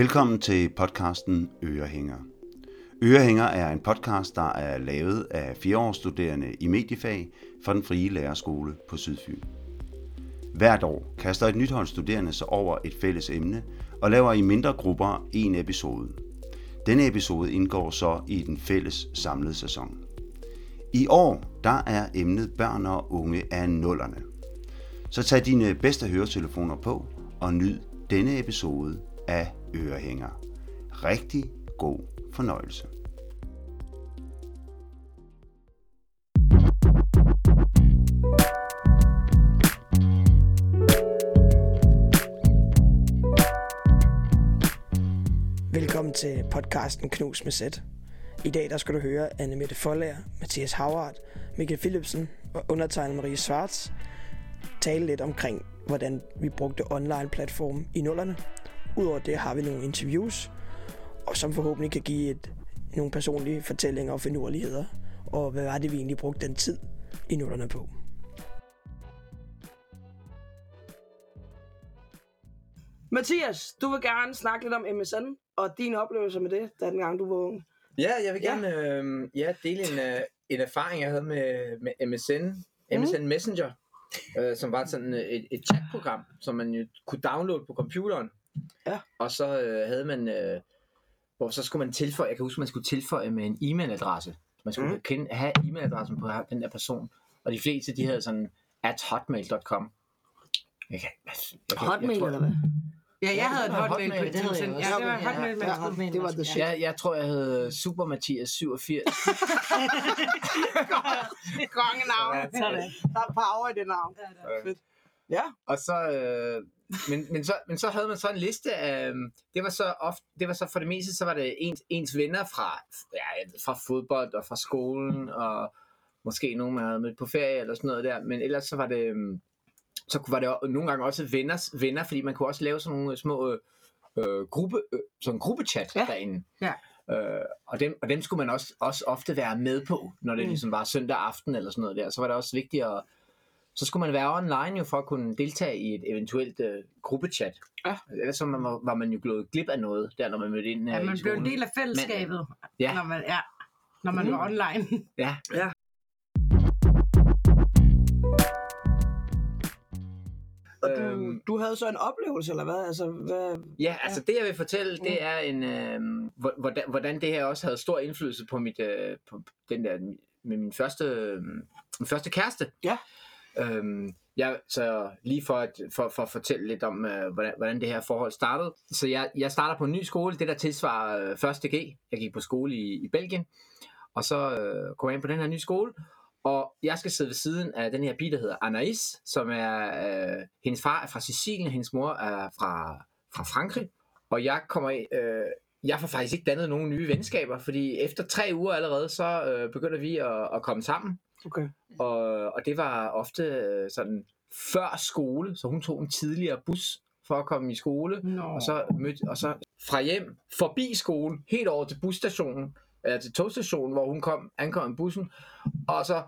Velkommen til podcasten Ørehænger. Ørehænger er en podcast, der er lavet af fireårsstuderende i mediefag fra den frie lærerskole på Sydfyn. Hvert år kaster et nyt hold studerende sig over et fælles emne og laver i mindre grupper en episode. Denne episode indgår så i den fælles samlede sæson. I år der er emnet børn og unge af nullerne. Så tag dine bedste høretelefoner på og nyd denne episode af Ørehænger. Rigtig god fornøjelse. Velkommen til podcasten Knus med Sæt. I dag der skal du høre Anne Mette Forlager, Mathias Havard, Michael Philipsen og undertegnet Marie Svarts tale lidt omkring, hvordan vi brugte online platformen i nullerne. Udover det har vi nogle interviews, og som forhåbentlig kan give et, nogle personlige fortællinger og finurligheder, og hvad var det, vi egentlig brugte den tid i nullerne på. Mathias, du vil gerne snakke lidt om MSN og dine oplevelser med det, da dengang du var ung. Ja, jeg vil Ja. gerne øh, ja, dele en, øh, en erfaring, jeg havde med, med MSN, MSN Messenger, øh, som var sådan øh, et, et chatprogram, som man jo kunne downloade på computeren. Ja. Og så øh, havde man, øh, hvor så skulle man tilføje, jeg kan huske, man skulle tilføje med en e-mailadresse. Man skulle mm. kende, have e-mailadressen på den der person. Og de fleste, de havde sådan at hotmail.com. Jeg kan, jeg, jeg, Hotmail jeg tror, eller hvad? Ja, jeg Ja, havde det et hotmail Hotmail, på det havde jeg. Ja, det var Ja, hotmail, man ja, skulle. Hotmail Det var også, the ja. shit. jeg, jeg tror, jeg hed Super Mathias 87. Kongenavn. Der er power i det navn. Fedt. Ja. Og så, øh, men, men, så, men så havde man så en liste af, det var så ofte, det var så for det meste, så var det ens, ens venner fra, ja, fra fodbold og fra skolen, og måske nogen, man havde med på ferie eller sådan noget der, men ellers så var det, øhm, så var det nogle gange også venners venner, fordi man kunne også lave sådan nogle små øh, gruppe, øh, sådan en gruppechat Ja. derinde. Ja. Øh, og, dem, og dem skulle man også, også ofte være med på, når det mm. ligesom var søndag aften eller sådan noget der. Så var det også vigtigt at, så skulle man være online jo for at kunne deltage i et eventuelt øh, gruppechat. Ja. Ellers så man, var, man jo gået glip af noget, der når man mødte ind øh, Ja, i man blev en del af fællesskabet, Ja. når man, ja, når man Mm. var online. Ja. Og du, Øhm. du havde så en oplevelse, eller hvad? Altså, hvad? Ja, altså det jeg vil fortælle, Mm. det er en, øh, hvor- hvordan, hvordan det her også havde stor indflydelse på mit, øh, på den der, med min første, øh, min første kæreste. Ja. Øhm, jeg, så lige for at, for, for at fortælle lidt om, øh, hvordan, hvordan det her forhold startede. Så jeg, jeg starter på en ny skole, det der tilsvarer øh, 1. G. Jeg gik på skole i, i Belgien, og så øh, kom jeg ind på den her nye skole, og jeg skal sidde ved siden af den her pige, der hedder Anaïs, som er, øh, hendes far er fra Sicilien, og hendes mor er fra, fra Frankrig. Og jeg kommer ind, øh, jeg får faktisk ikke dannet nogen nye venskaber, fordi efter tre uger allerede, så øh, begynder vi at, at komme sammen. Okay. Og, og det var ofte øh, sådan før skole, så hun tog en tidligere bus for at komme i skole. Nå. Og så, mødte, og så fra hjem, forbi skolen, helt over til busstationen, eller til togstationen, hvor hun kom, ankom i bussen. Og så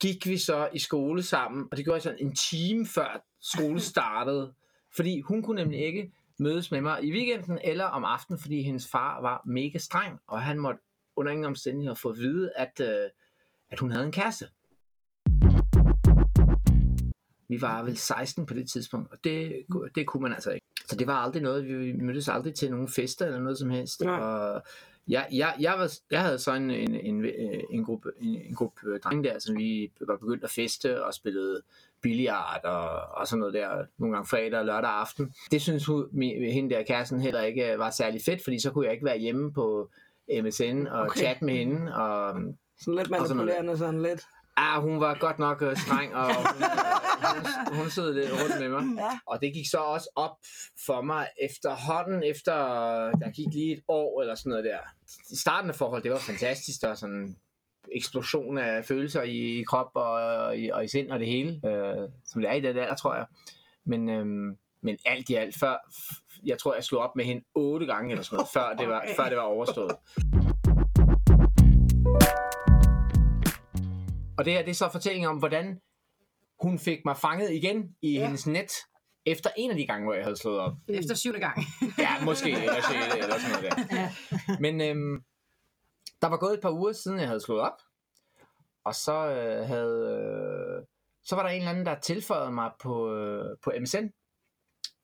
gik vi så i skole sammen, og det gjorde jeg sådan en time før skole startede. Fordi hun kunne nemlig ikke mødes med mig i weekenden eller om aftenen, fordi hendes far var mega streng, og han måtte under ingen omstændigheder få at vide, at, øh, at hun havde en kæreste. Vi var vel 16 på det tidspunkt, og det, det kunne man altså ikke. Så det var aldrig noget, vi mødtes aldrig til nogen fester eller noget som helst. Nej. Og jeg, jeg, jeg, var, jeg havde så en, en, en, en gruppe, en, en gruppe drenge der, som vi var begyndt at feste og spillede billiard og, og sådan noget der, nogle gange fredag og lørdag aften. Det synes hun, min, hende der kæresten heller ikke øh, var særlig fedt, fordi så kunne jeg ikke være hjemme på MSN og Okay. chat med hende. Og, Sådan lidt Og sådan manipulerende, sådan lidt. ah, hun var godt nok øh, streng, og hun, hun, hun sidder lidt rundt med mig. Ja. Og det gik så også op for mig efterhånden, efter der gik lige et år eller sådan noget der. I starten af forhold, det var fantastisk. Der sådan eksplosion af følelser i, i krop og, og, i, og i sind og det hele, øh, som det er i det der, tror jeg. Men, øhm, men alt i alt, før, jeg tror, jeg slog op med hende otte gange eller sådan noget, før det var, før det var overstået. Og det her, det er så fortælling om, hvordan hun fik mig fanget igen i Ja. ja. hendes net, efter en af de gange, hvor jeg havde slået op. Efter syvende gang. Ja, Ja, måske, eller 6. eller sådan noget der. Men øhm, der var gået et par uger siden, jeg havde slået op, og så øh, havde... Øh, så var der en eller anden, der tilføjede mig på, øh, på MSN.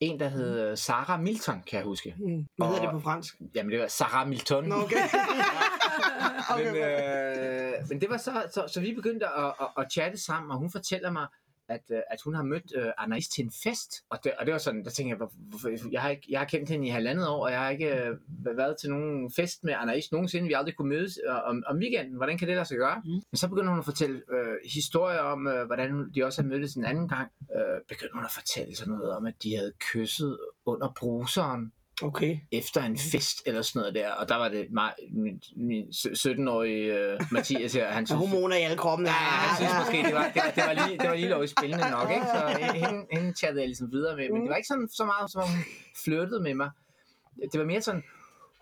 En, der hed øh, Sarah Milton, kan jeg huske. Mm. Hvad hedder det på fransk? Jamen, det var Sarah Milton. Nå, okay. men, okay. øh, men det var så, så, så vi begyndte at, at, at chatte sammen, og hun fortæller mig, at, øh, at hun har mødt øh, Anais til en fest. Og det, og det var sådan, der tænkte jeg, hvor- hvorfor, jeg har, ikke, jeg har kendt hende i halvandet år, og jeg har ikke øh, været til nogen fest med Anais nogensinde. Vi har aldrig kunne mødes øh, om, om weekenden. Hvordan kan det lade sig gøre? Mm. Men så begynder hun at fortælle øh, historier om, øh, hvordan de også har mødtes en anden gang. Øh, begyndte hun at fortælle sådan noget om, at de havde kysset under bruseren okay. efter en fest eller sådan noget der, og der var det mig, min, min 17-årige øh, Mathias her, han synes, hormoner i alle kroppen. ja, han synes måske, det var, det, var, det var lige, det var lige lovligt spændende nok, ikke? Så øh, hende, hende chattede jeg ligesom videre med, men det var ikke sådan så meget, som om hun flirtede med mig. Det var mere sådan,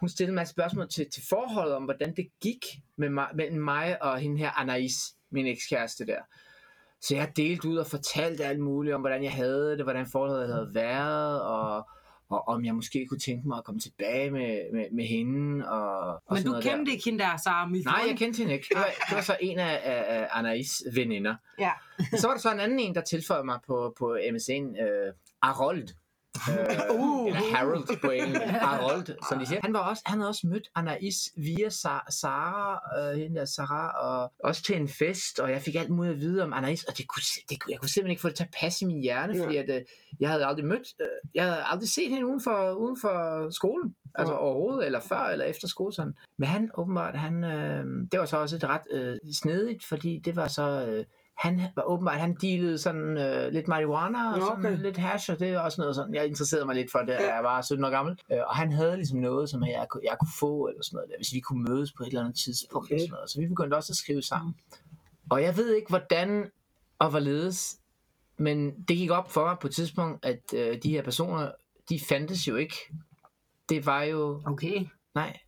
hun stillede en masse spørgsmål til, til forholdet om, hvordan det gik med mig, mellem mig og hende her Anais, min ekskæreste der. Så jeg delte ud og fortalte alt muligt om, hvordan jeg havde det, hvordan forholdet havde været, og, og om jeg måske kunne tænke mig at komme tilbage med, med, med hende. Og, og Men du kendte der. ikke hende der, Sarah Milton? Nej, jeg kendte hende ikke. Det var, det var så en af, af, af Anais veninder. Ja. Så var der så en anden en, der tilføjede mig på, på MSN, øh, Arold. Øh, Uh. eller Harold på engelsk. Harold, som de siger. Han, var også, han havde også mødt Anais via Sa- Sara, øh, hende der Sara, og også til en fest, og jeg fik alt muligt at vide om Anais, og det kunne, det kunne, jeg kunne simpelthen ikke få det til at passe i min hjerne, Ja. fordi at, øh, jeg havde aldrig mødt, øh, jeg havde aldrig set hende uden for, uden for skolen, altså Ja. overhovedet, eller før eller efter skole sådan. Men han åbenbart, han, øh, det var så også et ret øh, snedigt, fordi det var så... Øh, han var åbenbart, han dealede sådan øh, lidt marijuana og Nå, sådan okay. lidt hash, og det er også noget sådan, jeg interesserede mig lidt for det, da jeg var 17 år gammel. Øh, og han havde ligesom noget, som jeg, jeg kunne få, eller sådan noget der, hvis vi kunne mødes på et eller andet tidspunkt. Okay. Okay. Og sådan noget. Så vi begyndte også at skrive sammen. Og jeg ved ikke, hvordan og hvorledes, men det gik op for mig på et tidspunkt, at øh, de her personer, de fandtes jo ikke. Det var jo, Okay. nej,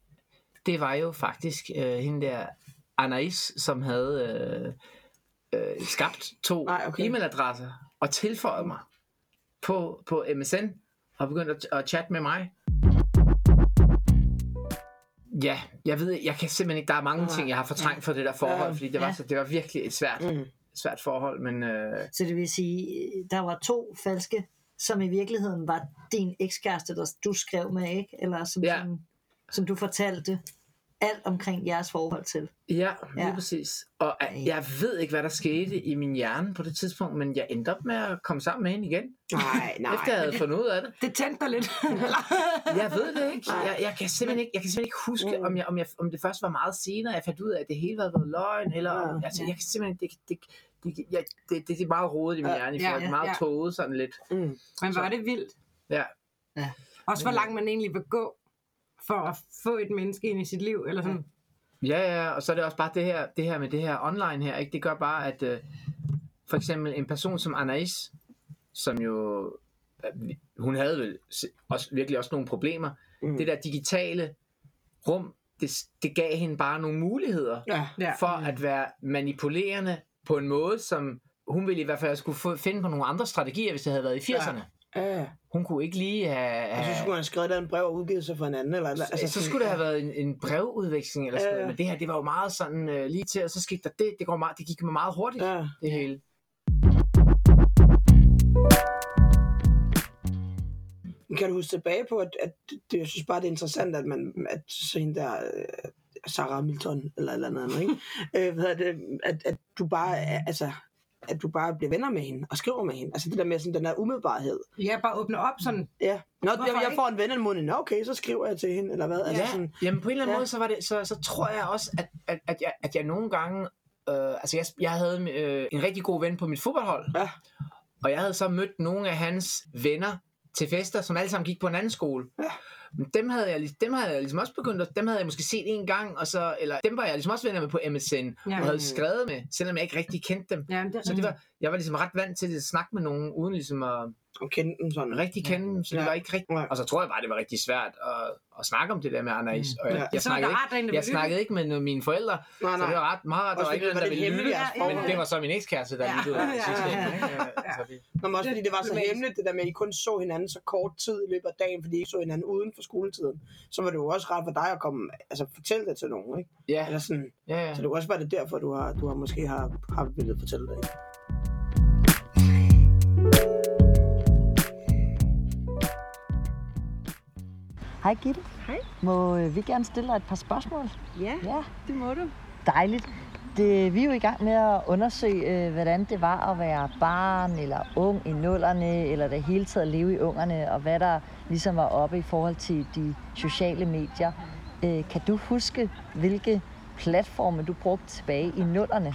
det var jo faktisk øh, hende der Anais, som havde øh, øh, skabt to Nej, okay. e-mailadresser og tilføjet mig på, på MSN og begyndt at, at chatte med mig. Ja, jeg ved, jeg kan simpelthen ikke, der er mange Nej. ting, jeg har fortrængt for det der forhold, Ja. fordi det var, Ja. så, det var virkelig et svært, Mm. svært forhold, men øh, Så det vil sige, der var to falske, som i virkeligheden var din ekskæreste, der du skrev med, ikke? Eller som, Ja. som, som du fortalte alt omkring jeres forhold til. Ja, lige Ja. ja. præcis. Og øh, jeg ved ikke, hvad der skete i min hjerne på det tidspunkt, men jeg endte op med at komme sammen med hende igen, Nej, nej. efter jeg havde fundet ud af det. Det tændte dig lidt. Jeg ved det ikke. Jeg, jeg kan simpelthen ikke, jeg kan simpelthen ikke huske, Mm. om, jeg, om, jeg, om det først var meget senere, jeg fandt ud af, at det hele havde været løgn, eller om, Ja. altså, jeg kan simpelthen det, det, det, jeg, det, det, det er meget rodet i min Ja, hjerne, ja, er meget ja. tåget sådan lidt. Mm. Men var det vildt. Ja. Ja. Også hvor langt man egentlig vil gå for at få et menneske ind i sit liv. Eller sådan. Ja, ja, og så er det også bare det her, det her med det her online her, ikke? det gør bare, at øh, for eksempel en person som Anais, som jo, øh, hun havde vel også, virkelig også nogle problemer, Mm. det der digitale rum, det, det gav hende bare nogle muligheder Ja. Ja. for at være manipulerende på en måde, som hun ville i hvert fald skulle få, finde på nogle andre strategier, hvis det havde været i 80'erne. Ja. Hun kunne ikke lige have... Og så skulle man have skrevet en brev og udgivet sig for en anden. Eller, eller, Altså, så skulle det have været en, en brevudveksling eller sådan Ja, men det her, det var jo meget sådan øh, lige til, og så skete der det, det, går meget, det gik meget hurtigt, Ja. det hele. Kan du huske tilbage på, at, at det, jeg synes bare, det er interessant, at man, at så hende der, øh, Sarah Milton, eller eller andet, ikke? øh, hvad det, at, at du bare, altså, at du bare bliver venner med hende og skriver med hende. Altså det der med sådan den der umiddelbarhed. Ja, bare åbne op sådan. Ja. Nå, Hvorfor jeg, jeg får en venanmodning. Nå, okay, så skriver jeg til hende, eller hvad? Altså Ja, sådan, jamen på en eller anden ja. måde, så, var det, så, så tror jeg også, at, at, at, jeg, at jeg nogle gange, øh, altså jeg, jeg havde øh, en rigtig god ven på mit fodboldhold, Ja. og jeg havde så mødt nogle af hans venner til fester, som alle sammen gik på en anden skole. Ja. Men dem havde, jeg, dem havde jeg ligesom også begyndt, at, dem havde jeg måske set en gang, og så, eller dem var jeg ligesom også venner med på MSN, Ja. og havde skrevet med, selvom jeg ikke rigtig kendte dem. Ja, det Så det var, jeg var ligesom ret vant til at snakke med nogen, uden ligesom at og kende den sådan. rigtig kende dem, så det Ja. var ikke rigtig... Ja. Og så tror jeg bare, det var rigtig svært at, at snakke om det der med Anais. Og jeg, Ja. jeg, Så var snakkede ikke, der jeg ville snakkede ikke med mine forældre, Nej, så nej. det var ret meget rart. Der var ikke nogen, det der var ville lytte. hemmeligt, jeres Men det var så min ekskæreste, der Ja. lyttede. Ja, Ja, ja, ja, ja. Nå, men også fordi det var så hemmeligt, det der med, at I kun så hinanden så kort tid i løbet af dagen, fordi I ikke så hinanden uden for skoletiden, så var det jo også rart for dig at komme, altså fortælle det til nogen, ikke? Ja, Eller sådan, ja, ja. så det kunne også være det derfor, du har, du har måske har, har villet fortælle det. Ikke? Hej Gitte. Hej. Må øh, vi gerne stille dig et par spørgsmål? Ja, Ja. det må du. Dejligt. Det, vi er jo i gang med at undersøge, øh, hvordan det var at være barn eller ung i nullerne, eller det hele taget at leve i ungerne, og hvad der ligesom var oppe i forhold til de sociale medier. Øh, kan du huske, hvilke platforme du brugte tilbage i nullerne?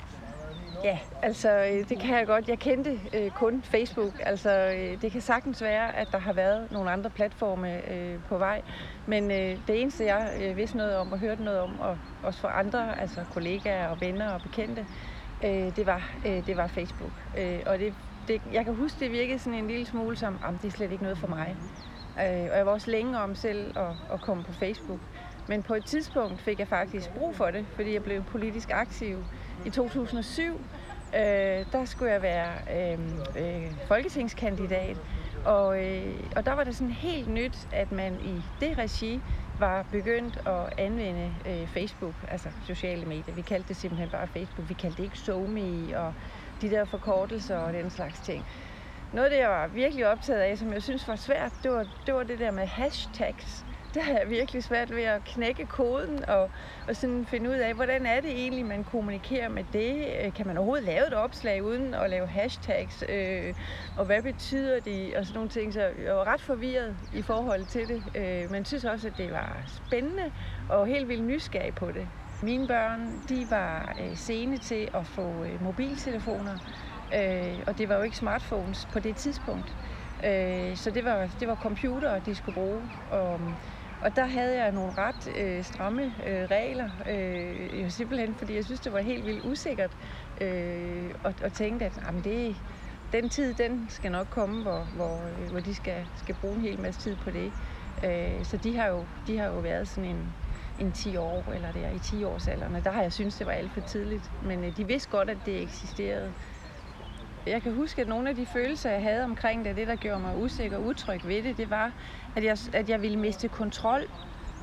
Ja, altså øh, det kan jeg godt. Jeg kendte øh, kun Facebook. Altså øh, det kan sagtens være, at der har været nogle andre platforme øh, på vej. Men øh, det eneste, jeg øh, vidste noget om og hørte noget om, og også fra andre, altså kollegaer og venner og bekendte, øh, det, var, øh, det var Facebook. Øh, og det, det, jeg kan huske, det virkede sådan en lille smule som, at det er slet ikke noget for mig. Øh, og jeg var også længe om selv at, at komme på Facebook. Men på et tidspunkt fik jeg faktisk brug for det, fordi jeg blev politisk aktiv. I 2007, øh, der skulle jeg være øh, øh, folketingskandidat, og, øh, og der var det sådan helt nyt, at man i det regi var begyndt at anvende øh, Facebook, altså sociale medier. Vi kaldte det simpelthen bare Facebook. Vi kaldte det ikke SoMe og de der forkortelser og den slags ting. Noget af det, jeg var virkelig optaget af, som jeg synes var svært, det var det, var det der med hashtags der har jeg virkelig svært ved at knække koden og, og sådan finde ud af, hvordan er det egentlig, man kommunikerer med det? Øh, kan man overhovedet lave et opslag uden at lave hashtags? Øh, og hvad betyder det? Og sådan nogle ting. Så jeg var ret forvirret i forhold til det. Øh, men synes også, at det var spændende og helt vildt nysgerrig på det. Mine børn, de var øh, sene til at få øh, mobiltelefoner. Øh, og det var jo ikke smartphones på det tidspunkt. Øh, så det var, det var computere, de skulle bruge. Og, og der havde jeg nogle ret øh, stramme øh, regler, øh, jo simpelthen fordi jeg synes, det var helt vildt usikkert, øh, og, og tænkte, at jamen, det, den tid, den skal nok komme, hvor, hvor, øh, hvor de skal, skal bruge en hel masse tid på det. Øh, så de har, jo, de har jo været sådan en, en 10 år, eller der i 10 års alderen, og der har jeg synes det var alt for tidligt. Men øh, de vidste godt, at det eksisterede. Jeg kan huske, at nogle af de følelser, jeg havde omkring det, det der gjorde mig usikker og utryg ved det, det var, at jeg, at jeg ville miste kontrol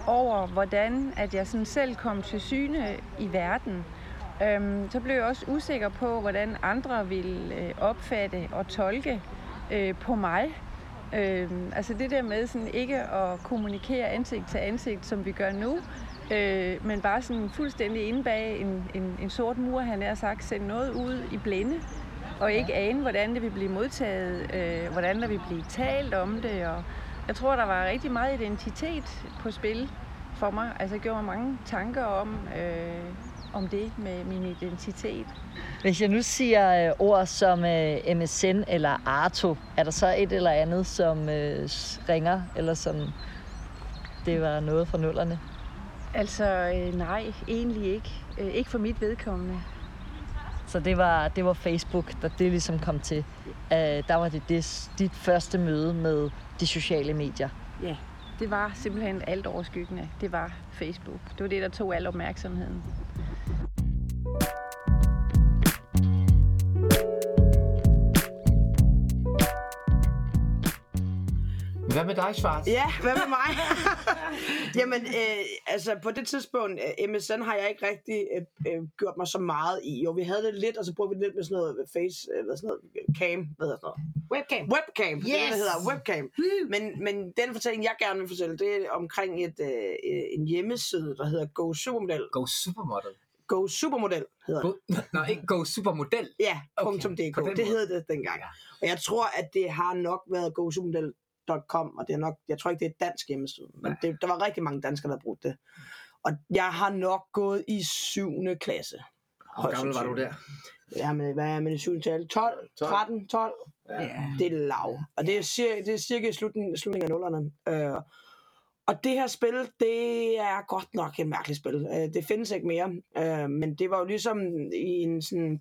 over, hvordan at jeg sådan selv kom til syne i verden. Øhm, så blev jeg også usikker på, hvordan andre ville øh, opfatte og tolke øh, på mig. Øhm, altså det der med sådan ikke at kommunikere ansigt til ansigt, som vi gør nu, øh, men bare sådan fuldstændig inde bag en, en, en sort mur, han er sagt, sende noget ud i blinde, og ikke ane, hvordan det vil blive modtaget, øh, hvordan der vil blive talt om det. Og jeg tror, der var rigtig meget identitet på spil for mig. Altså, jeg gjorde mig mange tanker om, øh, om det med min identitet. Hvis jeg nu siger øh, ord som øh, MSN eller Arto, er der så et eller andet, som øh, ringer, eller som det var noget fra nullerne? Altså, øh, nej, egentlig ikke. Øh, ikke for mit vedkommende. Så det var, det var Facebook, der det ligesom kom til. Øh, der var det, det dit første møde med de sociale medier. Ja, det var simpelthen alt overskyggende. Det var Facebook. Det var det, der tog al opmærksomheden. Hvad med dig, Schwarz? Ja, hvad med mig? Jamen, øh, altså på det tidspunkt, øh, MSN har jeg ikke rigtig øh, øh, gjort mig så meget i. Jo, vi havde det lidt, og så brugte vi det lidt med sådan noget face, øh, hvad sådan noget, cam, hvad hedder sådan noget? Webcam. Webcam, yes. det er det, der hedder webcam. Men, men den fortælling, jeg gerne vil fortælle, det er omkring et, øh, en hjemmeside, der hedder Go Supermodel. Go Supermodel. Go Supermodel hedder det. Go, nej, ikke Go Supermodel. Ja, Okay, .dk. det hed det dengang. Og jeg tror, at det har nok været GoSupermodel.com, og det er nok, jeg tror ikke, det er et dansk hjemmeside, men det, der var rigtig mange danskere, der brugte det. Og jeg har nok gået i 7. klasse. Hvor gammel var du der? Ja, men hvad er man i 7. klasse? 12, 13, 12? Ja. Det er lav. Og det er, cirka, det er cirka i slutningen, slutningen af nullerne. Øh, og det her spil, det er godt nok et mærkeligt spil. Øh, det findes ikke mere. Øh, men det var jo ligesom i en sådan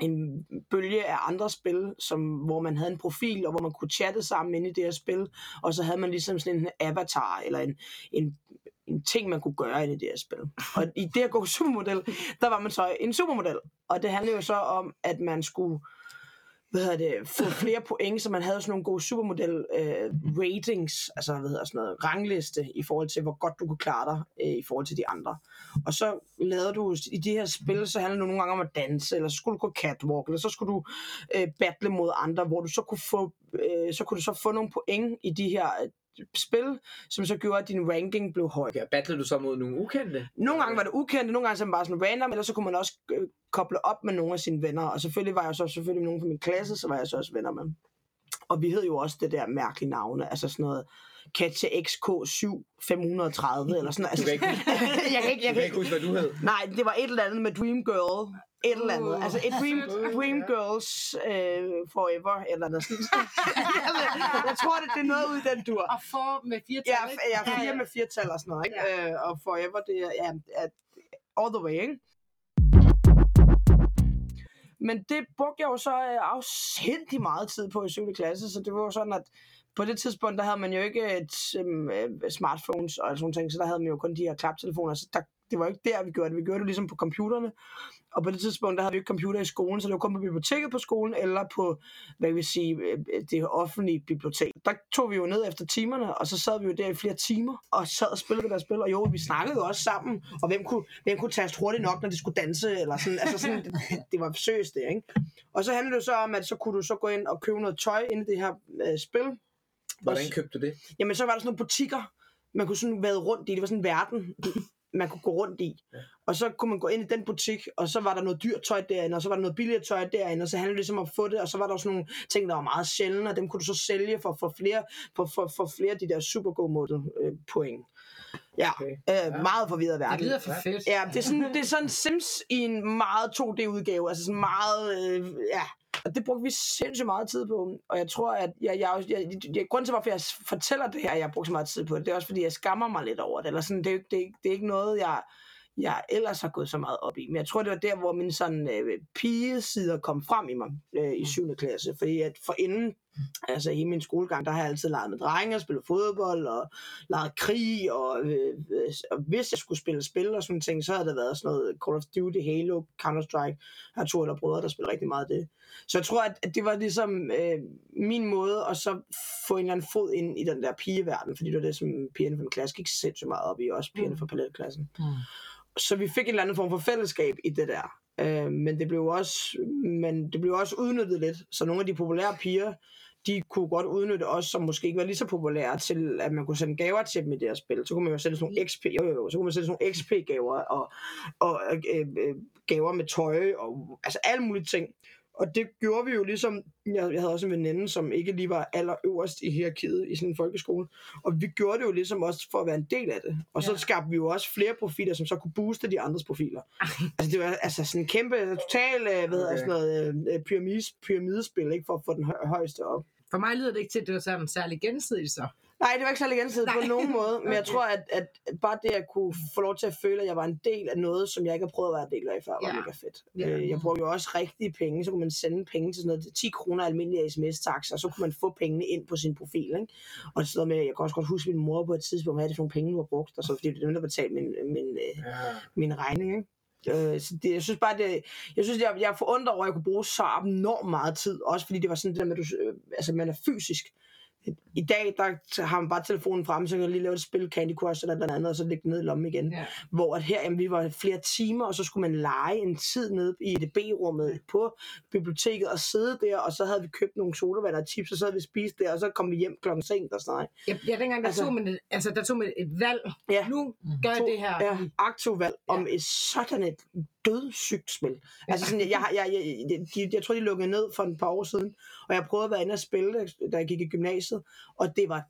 en bølge af andre spil, som, hvor man havde en profil, og hvor man kunne chatte sammen inde i det her spil, og så havde man ligesom sådan en avatar, eller en, en, en ting, man kunne gøre inde i det her spil. Og i det her gå supermodel, der var man så en supermodel, og det handlede jo så om, at man skulle hvad hedder det, få flere point, så man havde sådan nogle gode supermodel øh, ratings, altså hvad hedder sådan noget, rangliste i forhold til, hvor godt du kunne klare dig øh, i forhold til de andre. Og så lavede du, i de her spil, så handlede det nogle gange om at danse, eller så skulle du gå catwalk, eller så skulle du øh, battle mod andre, hvor du så kunne få, øh, så kunne du så få nogle point i de her øh, spil, som så gjorde, at din ranking blev høj. Ja, battlede du så mod nogle ukendte? Nogle gange var det ukendte, nogle gange så var det bare sådan random, eller så kunne man også øh, koble op med nogle af sine venner. Og selvfølgelig var jeg så selvfølgelig med nogen fra min klasse, så var jeg så også venner med. Og vi hed jo også det der mærkelige navne, altså sådan noget Katja XK7 530 eller sådan noget. Altså, Du kan ikke jeg kan ikke, jeg kan ikke huske, hvad du hed. Nej, det var et eller andet med Dream Girl. Et eller andet. Uh, Altså et Dream, dream Girls øh, Forever. Eller noget sådan. jeg tror, det, det er noget ud i den dur. Og for med fire Ja, tal, f- ja, fire med fire tal og sådan noget, ikke? Ja. Øh, og Forever, det er ja, at all the way, ikke? Men det brugte jeg jo så øh, afsindig meget tid på i 7. klasse, så det var jo sådan, at på det tidspunkt, der havde man jo ikke et, um, smartphones og sådan nogle ting, så der havde man jo kun de her klaptelefoner, så der, det var ikke der, vi gjorde det. Vi gjorde det ligesom på computerne, og på det tidspunkt, der havde vi ikke computer i skolen, så det var kun på biblioteket på skolen, eller på, hvad kan vi sige, øh, det offentlige bibliotek. Der tog vi jo ned efter timerne, og så sad vi jo der i flere timer, og sad og spillede det der spil, og jo, vi snakkede jo også sammen, og hvem kunne, hvem kunne taste hurtigt nok, når de skulle danse, eller sådan, altså sådan, det, det var seriøst det, ikke? Og så handlede det så om, at så kunne du så gå ind og købe noget tøj ind i det her øh, spil, Hvordan købte du det? Jamen, så var der sådan nogle butikker, man kunne sådan vade rundt i. Det var sådan en verden, man kunne gå rundt i. Ja. Og så kunne man gå ind i den butik, og så var der noget dyrt tøj derinde, og så var der noget billigere tøj derinde, og så handlede det ligesom om at få det, og så var der også nogle ting, der var meget sjældne, og dem kunne du så sælge for, for, flere, for, for, for flere af de der super gode model øh, point. Ja, Okay. øh, meget forvirret verden. Det lyder for fedt. Ja, det er sådan, det er sådan Sims i en meget 2D-udgave, altså sådan meget, øh, ja. Og det brugte vi sindssygt meget tid på, og jeg tror, at jeg, jeg, jeg, jeg, grunden til, hvorfor jeg fortæller det her, at jeg har brugt så meget tid på det, det er også, fordi jeg skammer mig lidt over det, eller sådan, det, er det, er ikke- det er ikke noget, jeg, jeg ellers har gået så meget op i. Men jeg tror, det var der, hvor min sådan øh, pigesider kom frem i mig øh, i 7. klasse. Fordi at for inden, altså i min skolegang, der har jeg altid leget med drenge og spillet fodbold og leget krig. Og, øh, og hvis jeg skulle spille spil og sådan ting, så havde der været sådan noget Call of Duty, Halo, Counter-Strike. Jeg har to eller brødre, der spiller rigtig meget af det. Så jeg tror, at, at det var ligesom øh, min måde at så få en eller anden fod ind i den der pigeverden, fordi det var det, som pigerne fra min klasse gik sindssygt meget op i, også pigerne fra paletklassen. Mm. Så vi fik en eller anden form for fællesskab i det der. Øh, men det blev også, men det blev også udnyttet lidt. Så nogle af de populære piger, de kunne godt udnytte os, som måske ikke var lige så populære, til at man kunne sende gaver til dem i det her spil. Så kunne man jo sende sådan nogle XP, jo, jo, jo, så kunne man sende sådan nogle XP-gaver og, og øh, øh, gaver med tøj og altså alle mulige ting. Og det gjorde vi jo ligesom, jeg, jeg havde også en veninde, som ikke lige var allerøverst i hierarkiet i sådan en folkeskole, og vi gjorde det jo ligesom også for at være en del af det. Og så Ja. skabte vi jo også flere profiler, som så kunne booste de andres profiler. altså det var altså sådan en kæmpe, total, øh, hvad hedder Okay. sådan noget, øh, pyramides, pyramidespil, ikke, for at få den hø- højeste op. For mig lyder det ikke til, at det var sådan særlig gensidigt så. Nej, det var ikke særlig gensidigt på Nej. nogen måde, men jeg Okay. tror, at, at bare det at kunne få lov til at føle, at jeg var en del af noget, som jeg ikke har prøvet at være en del af før, var Ja. mega fedt. Ja. Øh, Jeg brugte jo også rigtige penge, så kunne man sende penge til sådan noget 10 kroner almindelige sms-tax, og så kunne man få pengene ind på sin profil. Ikke? Og sådan noget med, jeg kan også godt huske min mor på et tidspunkt, hvad er det for nogle penge, du har brugt, og så fordi det er dem, der betalte min, min, øh, Ja. min regning. Ikke? Øh, så det, jeg synes bare, det, jeg synes, jeg, jeg er forundret over, at jeg kunne bruge så abnormt meget tid, også fordi det var sådan det der med, at du, øh, altså man er fysisk. I dag, der har man bare telefonen frem, så kan lige lave et spil, Candy Crush eller noget andet, og så lægge det ned i lommen igen. Ja. Hvor at her, jamen, vi var flere timer, og så skulle man lege en tid nede i EDB-rummet på biblioteket og sidde der, og så havde vi købt nogle sodavand og chips, og så havde vi spist der, og så kom vi hjem klokken sent og sådan noget. Ja, ja dengang der, Altså- tog man et, altså, der tog man et valg. Ja. Nu gør jeg det her. Ja, aktiv valg om et sådan et dødssygt spil. Altså sådan, jeg, jeg, jeg, jeg, de, jeg tror, de lukkede ned for et par år siden, og jeg prøvede at være inde og spille da jeg gik i gymnasiet, og det var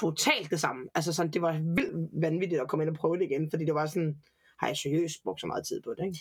totalt det samme. Altså sådan, det var vildt vanvittigt at komme ind og prøve det igen, fordi det var sådan, har jeg seriøst brugt så meget tid på det, ikke?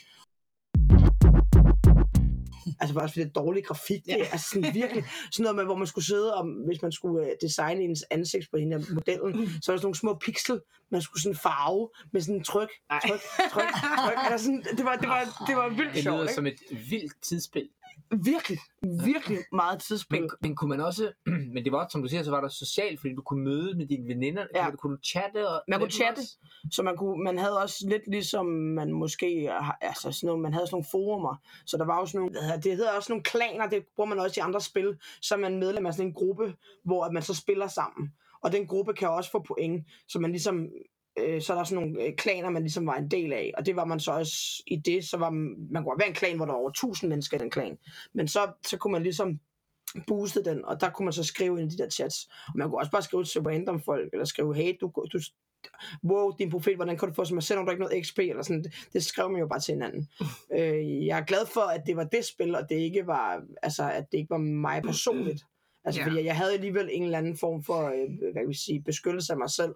Altså bare også fordi det er dårlig grafik. Det er altså sådan virkelig sådan noget med, hvor man skulle sidde om, hvis man skulle øh, designe ens ansigt på hende her modellen, så var der sådan nogle små pixel, man skulle sådan farve med sådan en tryk, tryk, tryk, tryk. Altså sådan, det var, det var, det var vildt Det sjovt, lyder ikke? som et vildt tidsspil. Virkelig, virkelig meget tidsspil. Men, men kunne man også, men det var som du siger, så var der socialt, fordi du kunne møde med dine veninder, Ja. kunne du chatte? Og Man kunne chatte. også? Så man, kunne, man havde også lidt ligesom man måske, altså sådan noget, man havde sådan nogle forumer, så der var også nogle, det hedder også nogle klaner, det bruger man også i andre spil, så er man medlem af sådan en gruppe, hvor at man så spiller sammen. Og den gruppe kan også få point, så man ligesom, øh, så er der sådan nogle øh, klaner, man ligesom var en del af, og det var man så også i det, så var man, man kunne være en klan, hvor der var over 1000 mennesker i den klan, men så, så kunne man ligesom booste den, og der kunne man så skrive ind i de der chats. Og man kunne også bare skrive til random folk, eller skrive, hey, du, du wow, din profil, hvordan kan du få, som sender du ikke noget XP, eller sådan, det, det skrev man jo bare til hinanden. øh, jeg er glad for, at det var det spil, og det ikke var, altså, at det ikke var mig personligt. Altså, ja. fordi jeg havde alligevel en eller anden form for, øh, hvad kan vi sige, beskyttelse af mig selv.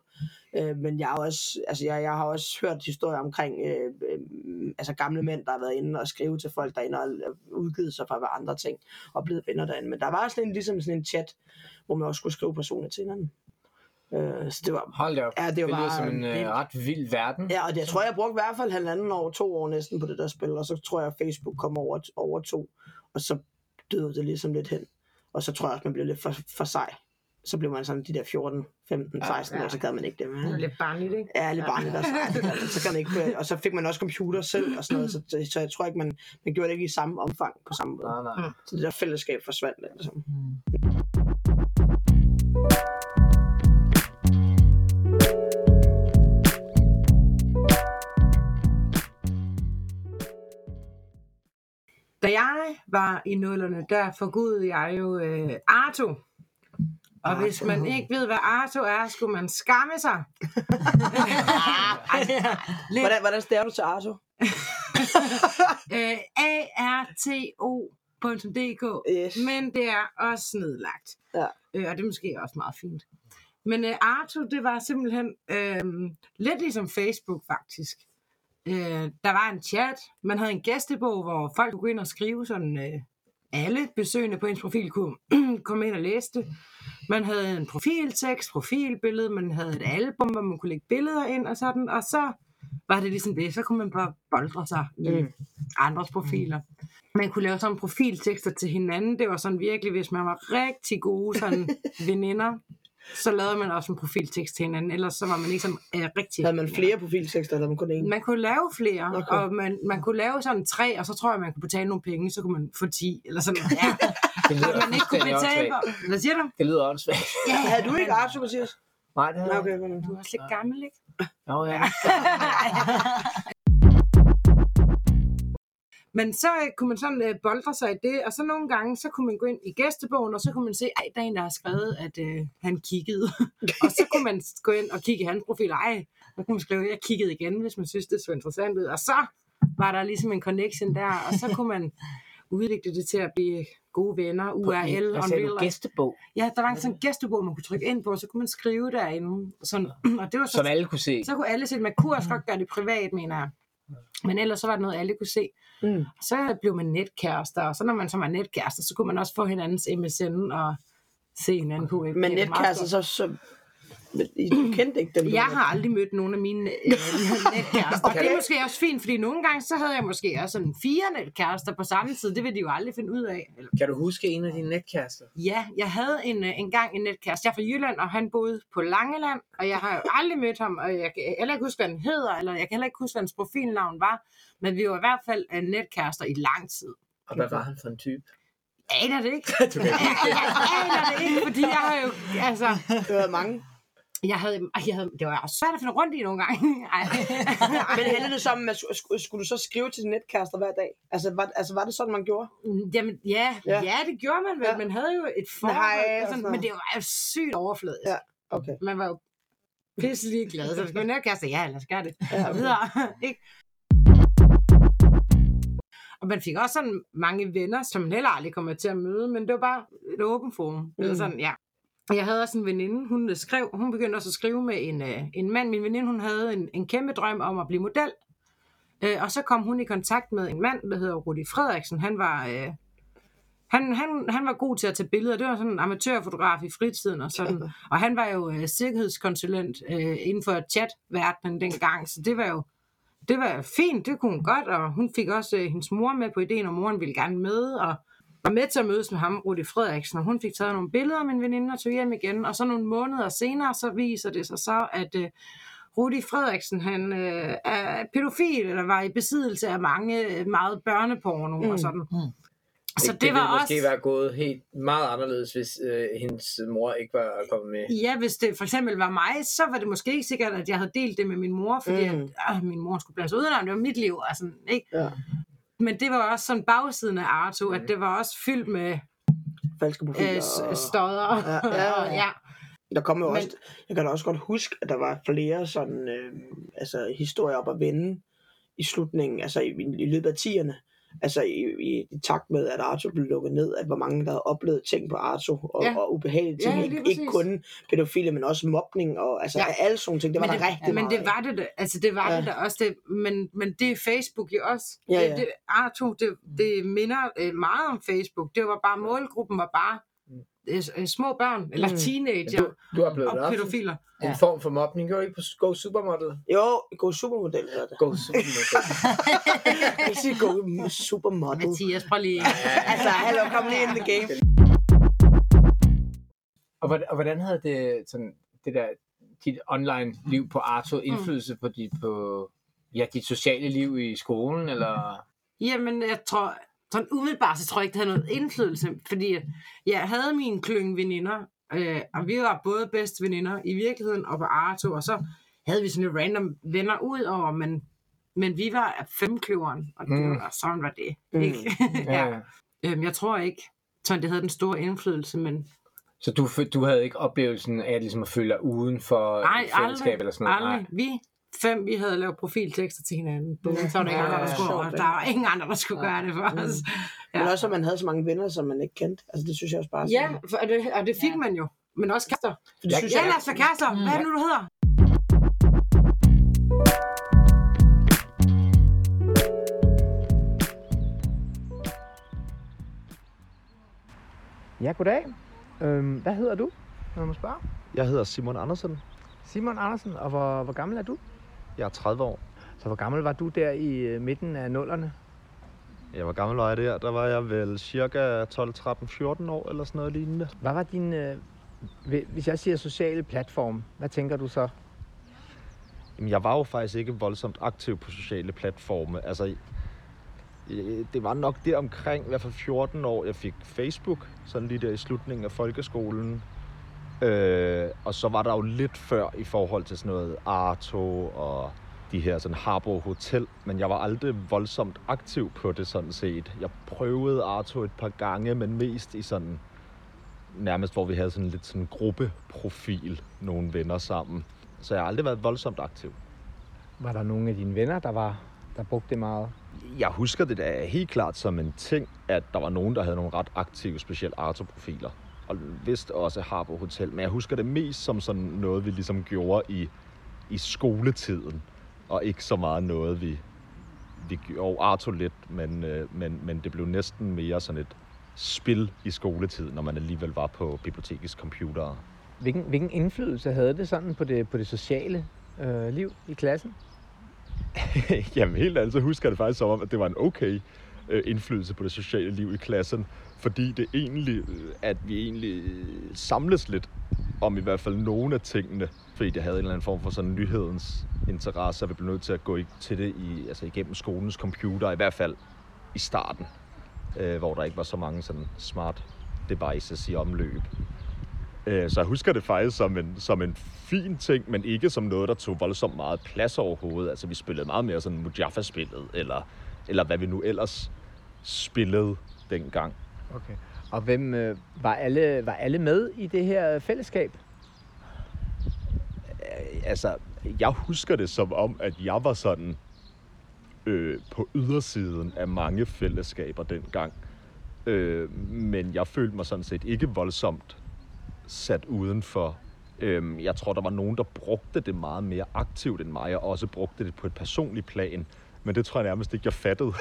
Øh, men jeg har også, altså, jeg, jeg har også hørt historier omkring, øh, øh, altså gamle mænd, der har været inde og skrive til folk derinde, og udgivet sig være andre ting, og blevet venner derinde. Men der var sådan en, ligesom sådan en chat, hvor man også skulle skrive personligt til hinanden. Øh, så det var, Hold da op. Ja, det var det lyder som en øh, ret vild verden. Ja, og det, jeg tror, jeg brugte i hvert fald halvanden år, to år næsten på det der spil, og så tror jeg, at Facebook kom over, over to, og så døde det ligesom lidt hen. Og så tror jeg også, man blev lidt for, for sej. Så blev man sådan de der 14, 15, 16 Ja, år, ja. så gad man ikke det. Det er Man. lidt barnligt, ikke? Ja, lidt barnligt og sejt. Så kan man ikke, og så fik man også computer selv og sådan noget, så, så, så jeg tror ikke, man, man gjorde det ikke i samme omfang på samme måde. Nej, nej. Så det der fællesskab forsvandt lidt. Ligesom. Da jeg var i nullerne, der forgudede jeg jo øh, Arto. Og Arto. hvis man ikke ved, hvad Arto er, skulle man skamme sig. Lidt, Hvordan, hvordan staver du til Arto? øh, A-R-T-O.dk. Yes. Men det er også nedlagt. Ja. Øh, og det er måske også meget fint. Men øh, Arto, det var simpelthen øh, lidt ligesom Facebook faktisk. Øh, der var en chat, man havde en gæstebog, hvor folk kunne gå ind og skrive sådan, øh, alle besøgende på ens profil kunne komme ind og læse det. Man havde en profiltekst, profilbillede, man havde et album, hvor man kunne lægge billeder ind og sådan, og så var det ligesom det, så kunne man bare boldre sig i Mm. andres profiler. Man kunne lave sådan profiltekster til hinanden, det var sådan virkelig, hvis man var rigtig gode sådan veninder, så lavede man også en profiltekst til hinanden, ellers så var man ikke sådan øh, rigtig... Havde man flere profiltekster, eller man kun en? Man kunne lave flere, Okay. og man, man kunne lave sådan tre, og så tror jeg, man kunne betale nogle penge, så kunne man få 10, eller sådan noget. Ja. Det lyder man ikke kunne betale for... Hvad siger du? Det lyder åndssvagt. Ja, Havde du ikke Arto, Mathias? Nej, det havde jeg okay. Du er også lidt gammel, ikke? Jo, ja. Men så øh, kunne man sådan øh, boldre sig i det, og så nogle gange, så kunne man gå ind i gæstebogen, og så kunne man se, ej, der er en, der har skrevet, at øh, han kiggede. og så kunne man gå ind og kigge i hans profil, ej, så kunne man skrive, jeg kiggede igen, hvis man synes, det så interessant ud. Og så var der ligesom en connection der, og så kunne man udvikle det til at blive gode venner, URL, Hvad sagde du? life. Gæstebog, Ja, der var en sådan gæstebog, man kunne trykke ind på, og så kunne man skrive derinde. Sådan, og det var så, som alle kunne se. så kunne alle se det. Man kunne også godt gøre det privat, mener jeg. Men ellers så var det noget, alle kunne se. Mm. Så blev man netkærester, og så når man så var netkærester, så kunne man også få hinandens MSN og se hinanden på. Men er netkærester, så, så men I- du kendte ikke dem? Jeg har aldrig mødt nogen af mine øh, netkærester. okay. Det er måske også fint, fordi nogle gange så havde jeg måske også sådan fire netkærester på samme tid. Det vil de jo aldrig finde ud af. Eller Kan du huske en af dine netkærester? Ja, jeg havde en, øh, en gang en netkæreste. Jeg er fra Jylland, og han boede på Langeland, og jeg har jo aldrig mødt ham, og jeg kan heller ikke huske, hvad han hedder, eller jeg kan heller ikke huske, hvad hans profilnavn var, men vi var i hvert fald øh, netkærester i lang tid. Og hvad var han for en type? Jeg aner det ikke. Du kan ikke Jeg aner det ikke, fordi jeg har jo, altså, Det var mange. Jeg havde, jeg havde, det var også svært at finde rundt i nogle gange. Ej. Men handlede det som, at skulle, du så skrive til din netkærester hver dag? Altså var, altså, var det sådan, man gjorde? Jamen, ja, Ja. ja, det gjorde man vel. Ja. Man havde jo et forhold, Nej, sådan, altså. men det var jo sygt overfladisk. Ja. Okay. Man var jo pisselig glad, så skulle netkæreste, ja, lad os gøre det. Ja, okay. videre, ikke? Og man fik også sådan mange venner, som man heller aldrig kommer til at møde, men det var bare et åbent forum. Mm. Mm. sådan, ja. Jeg havde også en veninde, hun skrev, hun begyndte også at skrive med en, øh, en mand. Min veninde, hun havde en, en kæmpe drøm om at blive model. Øh, og så kom hun i kontakt med en mand, der hedder Rudi Frederiksen. Han var, øh, han, han, han var god til at tage billeder. Det var sådan en amatørfotograf i fritiden og sådan. Og han var jo øh, sikkerhedskonsulent øh, inden for chatverdenen dengang, så det var jo det var fint, det kunne hun godt, og hun fik også øh, hendes mor med på ideen, og moren ville gerne med, og var med til at mødes med ham, Rudi Frederiksen, og hun fik taget nogle billeder af min veninde og tog hjem igen, og så nogle måneder senere, så viser det sig så, at øh, Rudi Frederiksen, han øh, er pædofil, eller var i besiddelse af mange øh, meget børneporno mm. og sådan. Mm. Så det, det, det var ville også... måske være gået helt meget anderledes, hvis øh, hendes mor ikke var kommet med. Ja, hvis det for eksempel var mig, så var det måske ikke sikkert, at jeg havde delt det med min mor, fordi mm. at, øh, min mor skulle blande sig udenom, det var mit liv. Altså, ikke? Ja. Men det var også sådan bagsiden af Arto, mm. at det var også fyldt med falske profiler øh, og... stodder. Ja, ja, ja. ja. Der kom jo Men... også, jeg kan da også godt huske, at der var flere sådan, øh, altså, historier op at vende i slutningen, altså i, i løbet af 10'erne, altså i, i, i takt med, at Arto blev lukket ned, at hvor mange der havde oplevet ting på Arto, og, ja. og ubehagelige ting, ja, ikke, ikke kun pædofile, men også mobning, og altså ja. alle sådan ting, det var men der det, rigtig Men meget det var det, altså det var ja. det der også, det, men, men det er Facebook jo også. Ja, ja. Det, det, Arto, det, det minder øh, meget om Facebook, det var bare, målgruppen var bare øh, små børn, eller mm. teenager, du, du har blevet og pædofiler. En form for mobning, gør ikke på Go Supermodel? Jo, Go Supermodel hedder det. Go Supermodel. jeg siger Go Supermodel. Mathias, prøv lige. altså, hallo, kom lige ind i the game. Og hvordan, og hvordan havde det, sådan, det der, dit online liv på Arto mm. indflydelse mm. på, dit, på ja, dit sociale liv i skolen, eller? Jamen, jeg tror, sådan umiddelbart, så tror jeg ikke, det havde noget indflydelse, fordi jeg havde mine klynge veninder, øh, og vi var både bedste veninder i virkeligheden og på Arto, og så havde vi sådan lidt random venner ud over, men, men vi var femkløveren, og, det, mm. og sådan var det. Mm. Ikke? ja. ja. Øhm, jeg tror ikke, sådan det havde den store indflydelse, men så du, du havde ikke oplevelsen af ligesom at føle dig uden for Nej, fællesskab aldrig, eller sådan noget? aldrig. Vi fem, vi havde lavet profiltekster til hinanden. Boom, så var der ingen andre, der skulle, og der var ingen andre, der skulle gøre det for os. Ja. Men også, at man havde så mange venner, som man ikke kendte. Altså, det synes jeg også bare... Ja, for, og, det, og det fik man jo. Men også kærester. Det synes ja, jeg, Lasse kærester. Hvad er det nu, du hedder? Ja, goddag. Øhm, hvad hedder du, når man spørge? Jeg hedder Simon Andersen. Simon Andersen, og hvor, hvor gammel er du? Jeg er 30 år. Så hvor gammel var du der i øh, midten af nullerne? Ja, hvor gammel var jeg der? Der var jeg vel cirka 12, 13, 14 år eller sådan noget lignende. Hvad var din... Øh, hvis jeg siger sociale platform, hvad tænker du så? Jamen, jeg var jo faktisk ikke voldsomt aktiv på sociale platforme. Altså, det var nok der omkring, i hvert fald 14 år, jeg fik Facebook, sådan lige der i slutningen af folkeskolen. Øh, og så var der jo lidt før i forhold til sådan noget Arto og de her sådan Harbo Hotel, men jeg var aldrig voldsomt aktiv på det sådan set. Jeg prøvede Arto et par gange, men mest i sådan nærmest hvor vi havde sådan lidt sådan gruppeprofil, nogle venner sammen. Så jeg har aldrig været voldsomt aktiv. Var der nogle af dine venner, der var der brugte det meget? Jeg husker det da helt klart som en ting, at der var nogen, der havde nogle ret aktive, specielt Arto-profiler og vist også Harbo Hotel. Men jeg husker det mest som sådan noget, vi ligesom gjorde i, i skoletiden, og ikke så meget noget, vi, vi gjorde. Arto lidt, men, øh, men, men det blev næsten mere sådan et spil i skoletiden, når man alligevel var på bibliotekets computer. Hvilken, hvilken indflydelse havde det sådan på det, på det sociale øh, liv i klassen? Jamen helt andet, så husker jeg det faktisk som om, at det var en okay øh, indflydelse på det sociale liv i klassen fordi det egentlig, at vi egentlig samles lidt om i hvert fald nogle af tingene, fordi det havde en eller anden form for sådan nyhedens interesse, og vi blev nødt til at gå til det i, altså igennem skolens computer, i hvert fald i starten, øh, hvor der ikke var så mange sådan smart devices i omløb. Øh, så jeg husker det faktisk som en, som en fin ting, men ikke som noget, der tog voldsomt meget plads overhovedet. Altså vi spillede meget mere sådan Mujaffa-spillet, eller, eller hvad vi nu ellers spillede dengang. Okay. Og hvem øh, var, alle, var alle med i det her fællesskab? Øh, altså, jeg husker det som om, at jeg var sådan øh, på ydersiden af mange fællesskaber dengang. Øh, men jeg følte mig sådan set ikke voldsomt sat udenfor. Øh, jeg tror, der var nogen, der brugte det meget mere aktivt end mig, og også brugte det på et personligt plan. Men det tror jeg nærmest ikke, jeg fattede,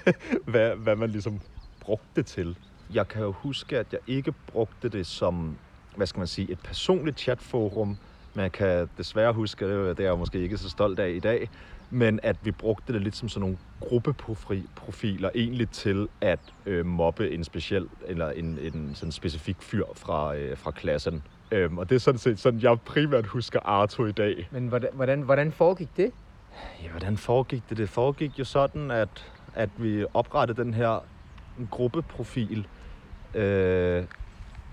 hvad, hvad man ligesom brugte det til. Jeg kan jo huske, at jeg ikke brugte det som, hvad skal man sige, et personligt chatforum. man kan desværre huske, det er er jeg måske ikke så stolt af i dag, men at vi brugte det lidt som sådan nogle gruppeprofiler egentlig til at øh, mobbe en speciel eller en, en sådan specifik fyr fra, øh, fra klassen. Øhm, og det er sådan set sådan, jeg primært husker Arto i dag. Men hvordan, hvordan, hvordan foregik det? Ja, hvordan foregik det? Det foregik jo sådan, at, at vi oprettede den her gruppeprofil øh,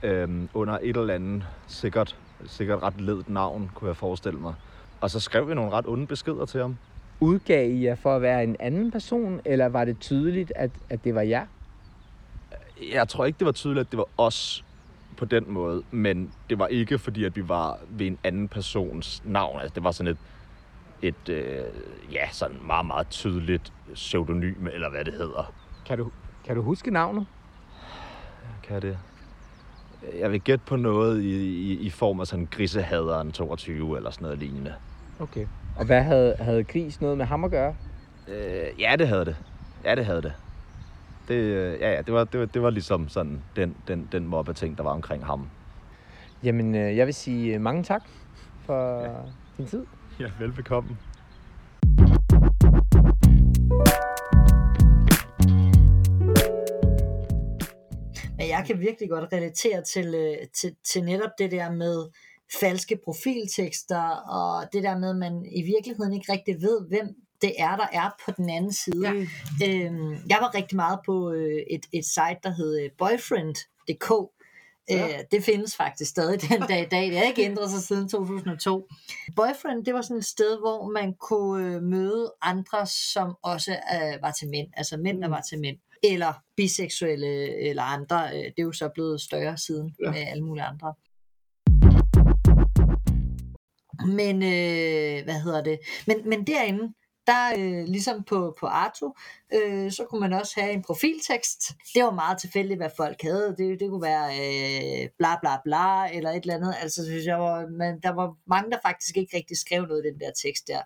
øh, under et eller andet sikkert, sikkert ret ledt navn, kunne jeg forestille mig. Og så skrev vi nogle ret onde beskeder til ham. Udgav I jer for at være en anden person, eller var det tydeligt, at, at det var jer? Jeg tror ikke, det var tydeligt, at det var os på den måde, men det var ikke fordi, at vi var ved en anden persons navn. Altså, det var sådan et, et øh, ja, sådan meget, meget tydeligt pseudonym, eller hvad det hedder. Kan du, kan du huske navnet? Kan det? Jeg vil gætte på noget i, i, i form af sådan grisehaderen 22 eller sådan noget lignende. Okay. Og hvad havde, havde Gris noget med ham at gøre? Øh, ja, det havde det. Ja, det havde det. Det, øh, ja, ja, det var, det var, det var ligesom sådan den, den, den mobbe-ting, der var omkring ham. Jamen, øh, jeg vil sige øh, mange tak for ja. din tid. Ja, velbekomme. Jeg kan virkelig godt relatere til, øh, til, til netop det der med falske profiltekster, og det der med, at man i virkeligheden ikke rigtig ved, hvem det er, der er på den anden side. Ja. Øhm, jeg var rigtig meget på øh, et, et site, der hed boyfriend.dk, Ja. Øh, det findes faktisk stadig den dag i dag. Det har ikke ændret sig siden 2002. Boyfriend, det var sådan et sted, hvor man kunne øh, møde andre, som også øh, var til mænd. Altså mænd, der var til mænd. Eller biseksuelle eller andre. Øh, det er jo så blevet større siden ja. med alle mulige andre. Men, øh, hvad hedder det? Men, men derinde, der øh, ligesom på, på Arto, øh, så kunne man også have en profiltekst. Det var meget tilfældigt, hvad folk havde. Det, det kunne være øh, bla bla bla, eller et eller andet. Altså, synes jeg var, man, der var mange, der faktisk ikke rigtig skrev noget i den der tekst der.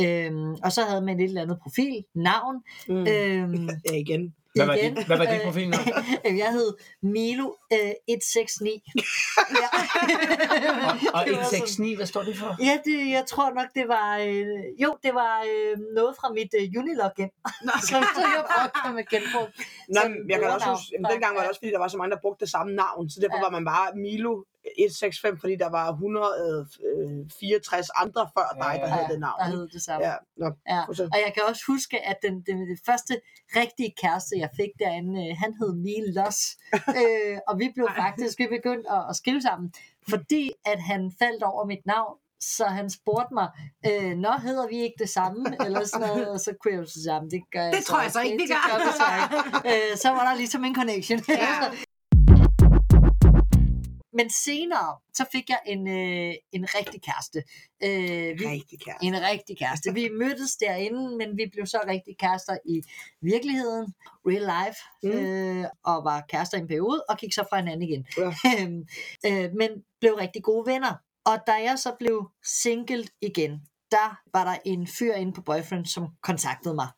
Øhm, og så havde man et eller andet profil, navn. Mm. Øhm, ja, igen. Hvad var, dit, hvad var dit profilnavn? jeg hed Milo øh, 169. ja. og, og 169, hvad står det for? Ja, det, jeg tror nok, det var... Øh, jo, det var øh, noget fra mit øh, Unilogin. så, så jeg brugte med genbrug. Nå, jeg kan også huske, jamen, dengang var det også, fordi der var så mange, der brugte det samme navn, så derfor ja. var man bare Milo 165, fordi der var 164 andre før dig, der ja, havde det navn. Der hed det samme. Ja, nå, ja. Og jeg kan også huske, at den, den, den første rigtige kæreste, jeg fik derinde, øh, han hed Mil Los. øh, og vi blev faktisk, vi begyndte at, at skrive sammen, fordi at han faldt over mit navn, så han spurgte mig, øh, nå, hedder vi ikke det samme, eller sådan noget, og så kunne jeg jo sige, det gør jeg Det tror jeg så ikke, vi gør. Det så, øh, så var der ligesom en connection. Ja. Men senere, så fik jeg en, øh, en rigtig kæreste. Øh, vi, rigtig kæreste. En rigtig kæreste. Vi mødtes derinde, men vi blev så rigtig kærester i virkeligheden, real life, mm. øh, og var kærester i en periode, og gik så fra hinanden igen. Ja. øh, men blev rigtig gode venner. Og da jeg så blev single igen, der var der en fyr inde på Boyfriend, som kontaktede mig.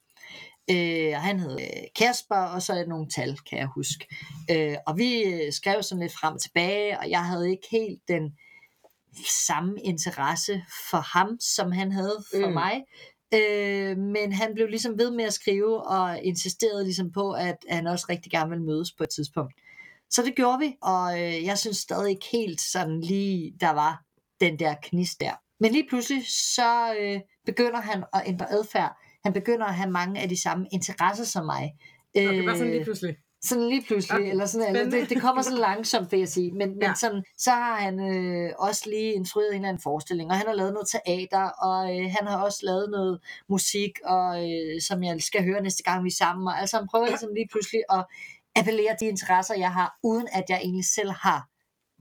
Øh, og han hed øh, Kasper, og så er nogle tal, kan jeg huske. Øh, og vi øh, skrev sådan lidt frem og tilbage, og jeg havde ikke helt den samme interesse for ham, som han havde for mm. mig. Øh, men han blev ligesom ved med at skrive, og insisterede ligesom på, at han også rigtig gerne ville mødes på et tidspunkt. Så det gjorde vi, og øh, jeg synes stadig ikke helt sådan lige, der var den der knist der. Men lige pludselig, så øh, begynder han at ændre adfærd han begynder at have mange af de samme interesser som mig. Okay, øh, bare sådan lige pludselig. Sådan lige pludselig, okay, eller sådan, eller det, det kommer sådan langsomt, vil jeg sige. Men, ja. men sådan, så har han øh, også lige instrueret en eller anden forestilling, og han har lavet noget teater, og øh, han har også lavet noget musik, og, øh, som jeg skal høre næste gang, vi er sammen. Og, altså han prøver ligesom lige pludselig at appellere de interesser, jeg har, uden at jeg egentlig selv har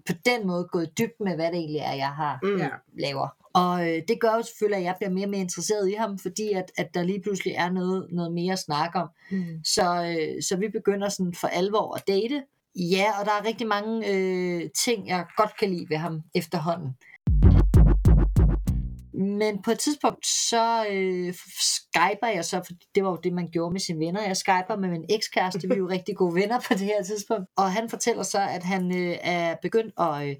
på den måde gået dybt med, hvad det egentlig er, jeg har mm. laver. Og øh, det gør jo selvfølgelig, at jeg bliver mere og mere interesseret i ham, fordi at, at der lige pludselig er noget, noget mere at snakke om. Mm. Så, øh, så vi begynder sådan for alvor at date. Ja, og der er rigtig mange øh, ting, jeg godt kan lide ved ham efterhånden. Men på et tidspunkt, så øh, skyper jeg så, for det var jo det, man gjorde med sine venner. Jeg skyper med min ekskæreste, vi er jo rigtig gode venner på det her tidspunkt. Og han fortæller så, at han øh, er begyndt at, øh,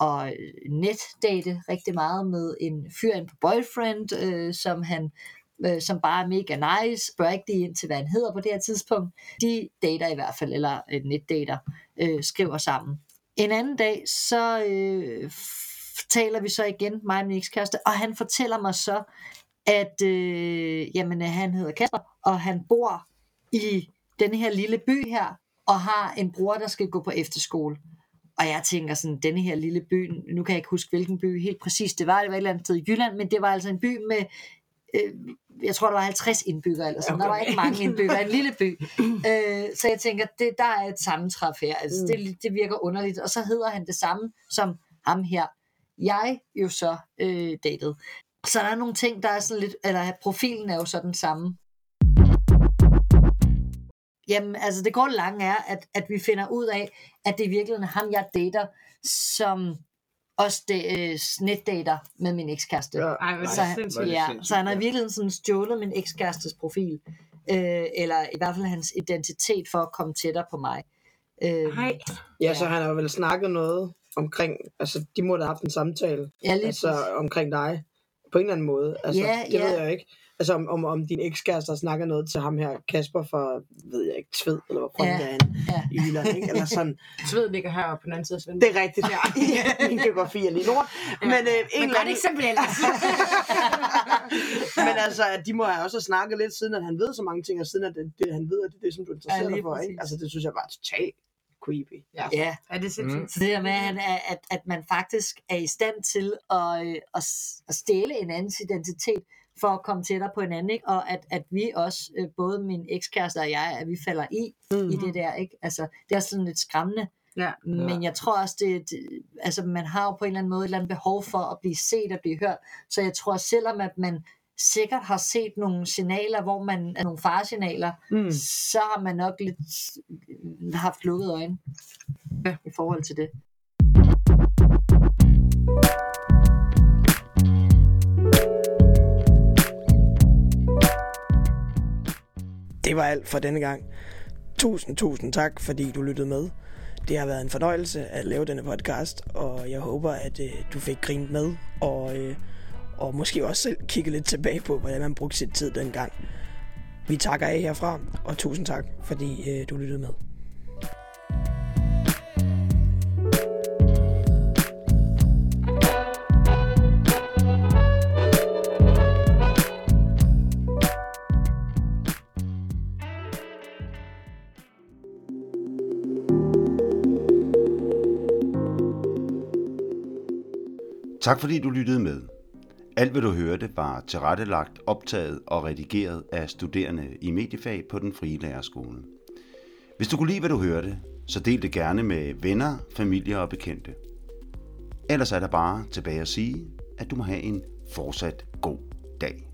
at netdate rigtig meget med en fyr, en boyfriend, øh, som han øh, som bare er mega nice, spørger ikke lige ind til, hvad han hedder på det her tidspunkt. De dater i hvert fald, eller øh, netdater, øh, skriver sammen. En anden dag, så øh, taler vi så igen, mig og min ekskæreste, og han fortæller mig så, at øh, jamen, han hedder Kasper, og han bor i den her lille by her, og har en bror, der skal gå på efterskole. Og jeg tænker sådan, denne her lille by, nu kan jeg ikke huske, hvilken by helt præcis det var, det var et eller andet sted i Jylland, men det var altså en by med, øh, jeg tror, der var 50 indbyggere, eller sådan. Okay. der var ikke mange indbyggere, en lille by. øh, så jeg tænker, det, der er et sammentræf her, altså, mm. det, det virker underligt. Og så hedder han det samme som ham her. Jeg jo så øh, datet. Så der er nogle ting, der er sådan lidt, eller profilen er jo så den samme. Jamen, altså det korte lange er, at, at vi finder ud af, at det er ham, jeg dater, som også det, øh, netdater med min ekskæreste. Ja, Ej, så, han, ja, så han har i virkeligheden sådan stjålet min ekskærestes profil, øh, eller i hvert fald hans identitet for at komme tættere på mig. Øh, Hej. Ja, så han har vel snakket noget omkring, altså de må da have haft en samtale, ja, lige altså omkring dig, på en eller anden måde. Altså, ja, det ja. ved jeg ikke. Altså om, om, om din ekskæreste har snakket noget til ham her, Kasper fra, ved jeg ikke, Tved, eller hvor ja. er han ja. i Jylland, ikke? Eller sådan. Tved ligger her på den anden side af. Det er rigtigt. Ja. Min geografi er lige nord. Ja. Men, øh, en Men det ikke simpelthen ellers. Men altså, at de må have også snakket lidt siden, at han ved så mange ting, og siden at det, det han ved, at det er det, som du interesserer Ja, dig for, ikke? Altså, det synes jeg bare er totalt creepy. Ja. Ja, Er det sindssygt? så det der med, at, han er, at, at man faktisk er i stand til at, øh, at, at stjæle en andens identitet, for at komme tættere på hinanden, ikke? og at, at vi også, øh, både min ekskæreste og jeg, at vi falder i, mm. i det der, ikke? Altså, det er sådan lidt skræmmende, Ja. men jeg tror også, det, det, altså man har jo på en eller anden måde et eller andet behov for at blive set og blive hørt, så jeg tror selvom at man sikkert har set nogle signaler, hvor man er nogle faresignaler, Mm. så har man nok lidt haft lukkede øjne Ja. i forhold til det. Det var alt for denne gang. Tusind, tusind tak, fordi du lyttede med. Det har været en fornøjelse at lave denne podcast, og jeg håber, at øh, du fik grint med, og, øh, og måske også selv kigge lidt tilbage på, hvordan man brugte sit tid dengang. Vi takker af herfra, og tusind tak, fordi øh, du lyttede med. Tak fordi du lyttede med. Alt hvad du hørte var tilrettelagt, optaget og redigeret af studerende i mediefag på den frie lærerskole. Hvis du kunne lide, hvad du hørte, så del det gerne med venner, familie og bekendte. Ellers er der bare tilbage at sige, at du må have en fortsat god dag.